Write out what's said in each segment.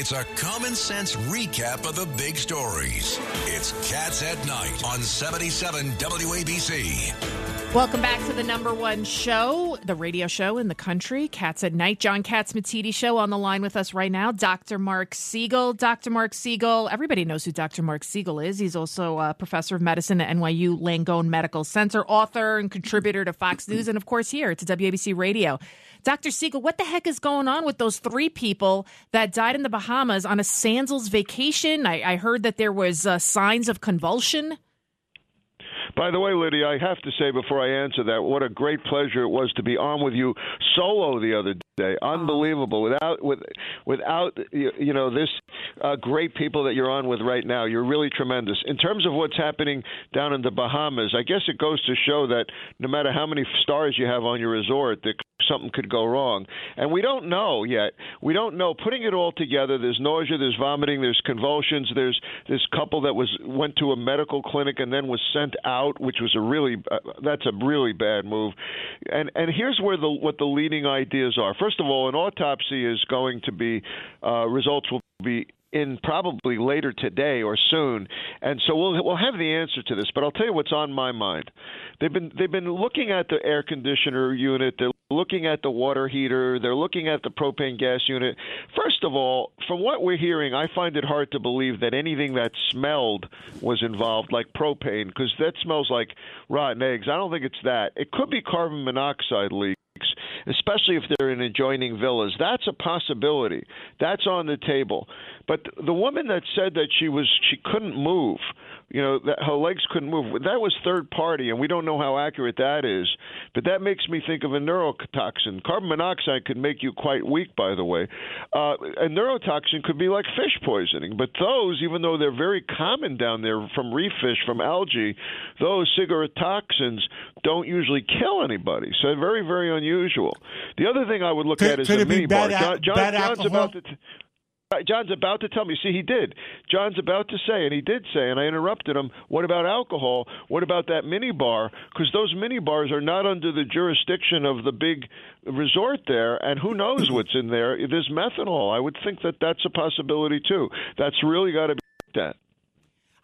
It's a common sense recap of the big stories. It's Cats at Night on 77 WABC. Welcome back to the number one show, the radio show in the country, Cats at Night. John Catsimatidis show on the line with us right now. Dr. Marc Siegel. Dr. Marc Siegel, everybody knows who Dr. Marc Siegel is. He's also a professor of medicine at NYU Langone Medical Center, author and contributor to Fox News, and of course here to WABC Radio. Dr. Siegel, what the heck is going on with those three people that died in the Bahamas on a Sandals vacation? I, I heard that there was uh, signs of convulsion. By the way, Lydia, I have to say before I answer that, what a great pleasure it was to be on with you solo the other day. Unbelievable. Without with without you, know this uh, great people that you're on with right now, you're really tremendous. In terms of what's happening down in the Bahamas, I guess it goes to show that no matter how many stars you have on your resort, that something could go wrong. And we don't know yet. We don't know. Putting it all together, there's nausea, there's vomiting, there's convulsions. There's this couple that was went to a medical clinic and then was sent out, which was a really uh, that's a really bad move. And and here's where the what the leading ideas are. First of all, an autopsy is going to be uh, results will be in probably later today or soon, and so we'll we'll have the answer to this. But I'll tell you what's on my mind. They've been they've been looking at the air conditioner unit. They're looking at the water heater. They're looking at the propane gas unit. First of all, from what we're hearing, I find it hard to believe that anything that smelled was involved, like propane, because that smells like rotten eggs. I don't think it's that. It could be carbon monoxide leak especially if they're in adjoining villas. That's a possibility. That's on the table. But the woman that said that she was she couldn't move, you know, that her legs couldn't move, that was third party, and we don't know how accurate that is. But that makes me think of a neurotoxin. Carbon monoxide could make you quite weak, by the way. Uh, a neurotoxin could be like fish poisoning, but those, even though they're very common down there from reef fish, from algae, those ciguatera toxins don't usually kill anybody. So very, very unusual. The other thing I would look Could- at is could be mini bar. al- John, John, John's alcohol? about to. T- John's about to tell me. See, he did. John's about to say, and he did say, and I interrupted him. What about alcohol? What about that mini bar? Because those mini bars are not under the jurisdiction of the big resort there, and who knows what's in there? There's methanol. I would think that that's a possibility too. That's really got to be looked at.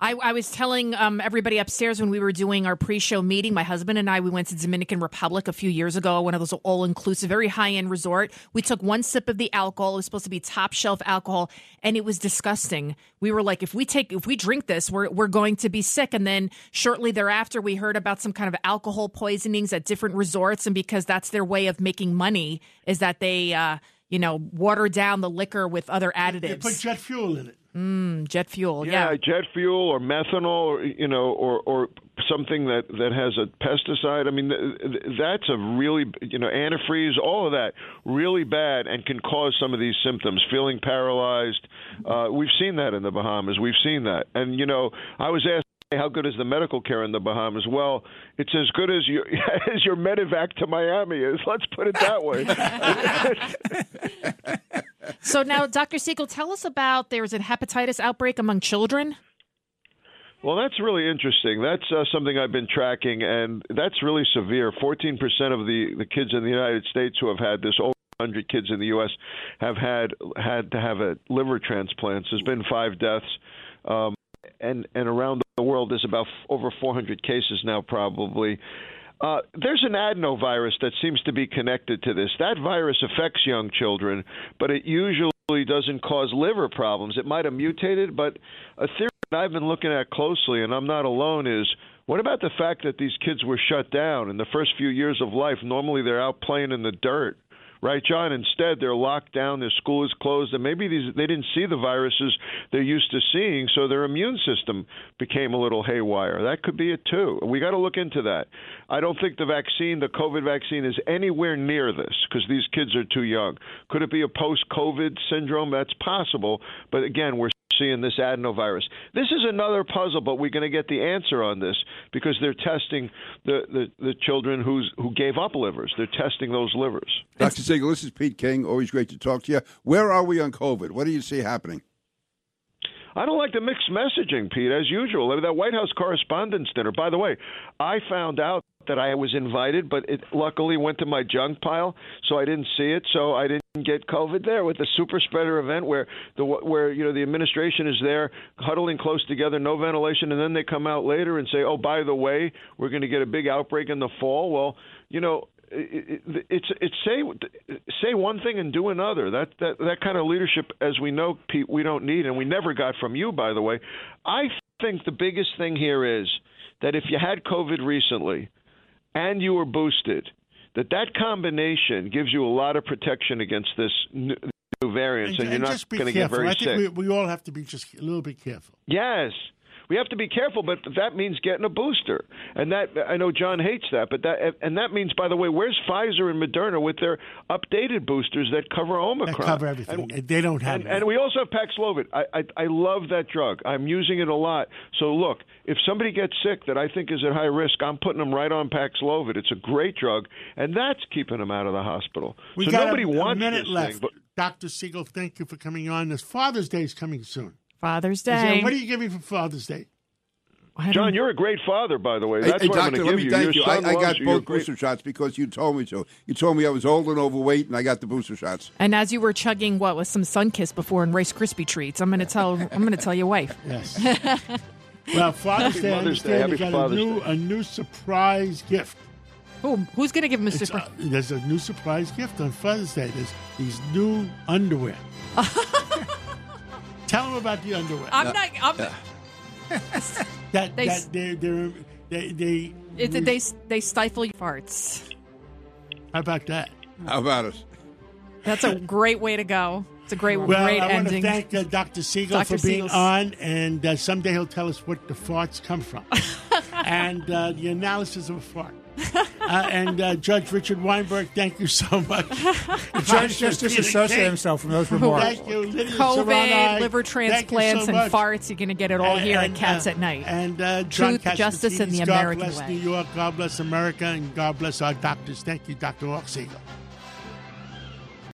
I, I was telling um, everybody upstairs when we were doing our pre-show meeting. My husband and I we went to Dominican Republic a few years ago. One of those all-inclusive, very high-end resort. We took one sip of the alcohol. It was supposed to be top-shelf alcohol, and it was disgusting. We were like, if we take, if we drink this, we're we're going to be sick. And then shortly thereafter, we heard about some kind of alcohol poisonings at different resorts, and because that's their way of making money, is that they, uh, you know, water down the liquor with other additives. They put jet fuel in it. Mm, jet fuel, Yeah, yeah. jet fuel or methanol, or you know, or or something that that has a pesticide. I mean, th- th- that's a really you know antifreeze, all of that, really bad, and can cause some of these symptoms. Feeling paralyzed. Uh, we've seen that in the Bahamas. We've seen that, and you know, I was asked. How good is the medical care in the Bahamas? Well, it's as good as your as your medevac to Miami is. Let's put it that way. So now, Dr. Siegel, tell us about there's a hepatitis outbreak among children. Well, that's really interesting. That's uh, something I've been tracking, and that's really severe. 14% of the, the kids in the United States who have had this, over 100 kids in the U.S., have had had to have a liver transplant. There's been five deaths, um, and and around the world there's about over 400 cases now, probably. Uh, there's an adenovirus that seems to be connected to this. That virus affects young children, but it usually doesn't cause liver problems. It might have mutated, but a theory that I've been looking at closely, and I'm not alone, is what about the fact that these kids were shut down in the first few years of life? Normally they're out playing in the dirt right, John? Instead, they're locked down, their school is closed, and maybe these they didn't see the viruses they're used to seeing, so their immune system became a little haywire. That could be it too. We got to look into that. I don't think the vaccine, the COVID vaccine, is anywhere near this because these kids are too young. Could it be a post-COVID syndrome? That's possible, but again, we're seeing this adenovirus. This is another puzzle, but we're going to get the answer on this because they're testing the, the, the children who's, who gave up livers. They're testing those livers. Dr. Siegel, this is Pete King. Always great to talk to you. Where are we on COVID? What do you see happening? I don't like the mixed messaging, Pete, as usual. I mean, that White House Correspondents' Dinner. By the way, I found out that I was invited, but it luckily went to my junk pile, so I didn't see it. So I didn't get COVID there with the super spreader event where the where you know the administration is there huddling close together, no ventilation, and then they come out later and say, "Oh, by the way, we're going to get a big outbreak in the fall." Well, you know, it, it, it's it's say say one thing and do another. That that that kind of leadership, as we know, Pete, we don't need, and we never got from you, by the way. I think the biggest thing here is that if you had COVID recently and you were boosted, that that combination gives you a lot of protection against this new, new variant, and, and, you're not going to get very I sick. think we, we all have to be just a little bit careful. Yes. We have to be careful, but that means getting a booster, and that I know John hates that, but that and that means, by the way, where's Pfizer and Moderna with their updated boosters that cover Omicron? That cover everything. And, they don't have. And, and, we also have Paxlovid. I, I I love that drug. I'm using it a lot. So look, if somebody gets sick that I think is at high risk, I'm putting them right on Paxlovid. It's a great drug, and that's keeping them out of the hospital. We so got nobody a, wants a minute this left. thing. But Dr. Siegel, thank you for coming on. This Father's Day is coming soon. Father's Is there- Day. what are you giving for Father's Day? John, you're a great father, by the way. That's hey, what I'm going to give you. thank you. I, I got you. Both great. booster shots because you told me to. You told me I was old and overweight, and I got the booster shots. and as you were chugging what with some Sunkist before and Rice Krispie treats, I'm going to tell I'm going to tell your wife. Yes. well, Father's Day, I Mother's Day. understand you Happy got Father's a new Day. a new surprise gift. Who who's going to give him a surprise? super? uh, there's a new surprise gift on Father's Day. There's these new underwear. Tell them about the underwear. I'm not. I'm, that they- that they're, they're, they they it, they they stifle your farts. how about that? How about it? That's a great way to go. It's a great Well, great I want to thank uh, Dr. Siegel Dr. for being Siegel's- on, and uh, someday he'll tell us what the farts come from, and uh, the analysis of a fart. Uh, and uh, Judge Richard Weinberg, thank you so much. The judge just disassociated himself from those remarks. Thank you, Lydia COVID, Serrani. liver Thank you transplants, so and farts. You're going to get it all here And, at Cats uh, at Night. And uh, John Truth, justice, and the Catsimatidis, American God bless way. New York. God bless America, and God bless our doctors. Thank you, Dr. Ork Siegel.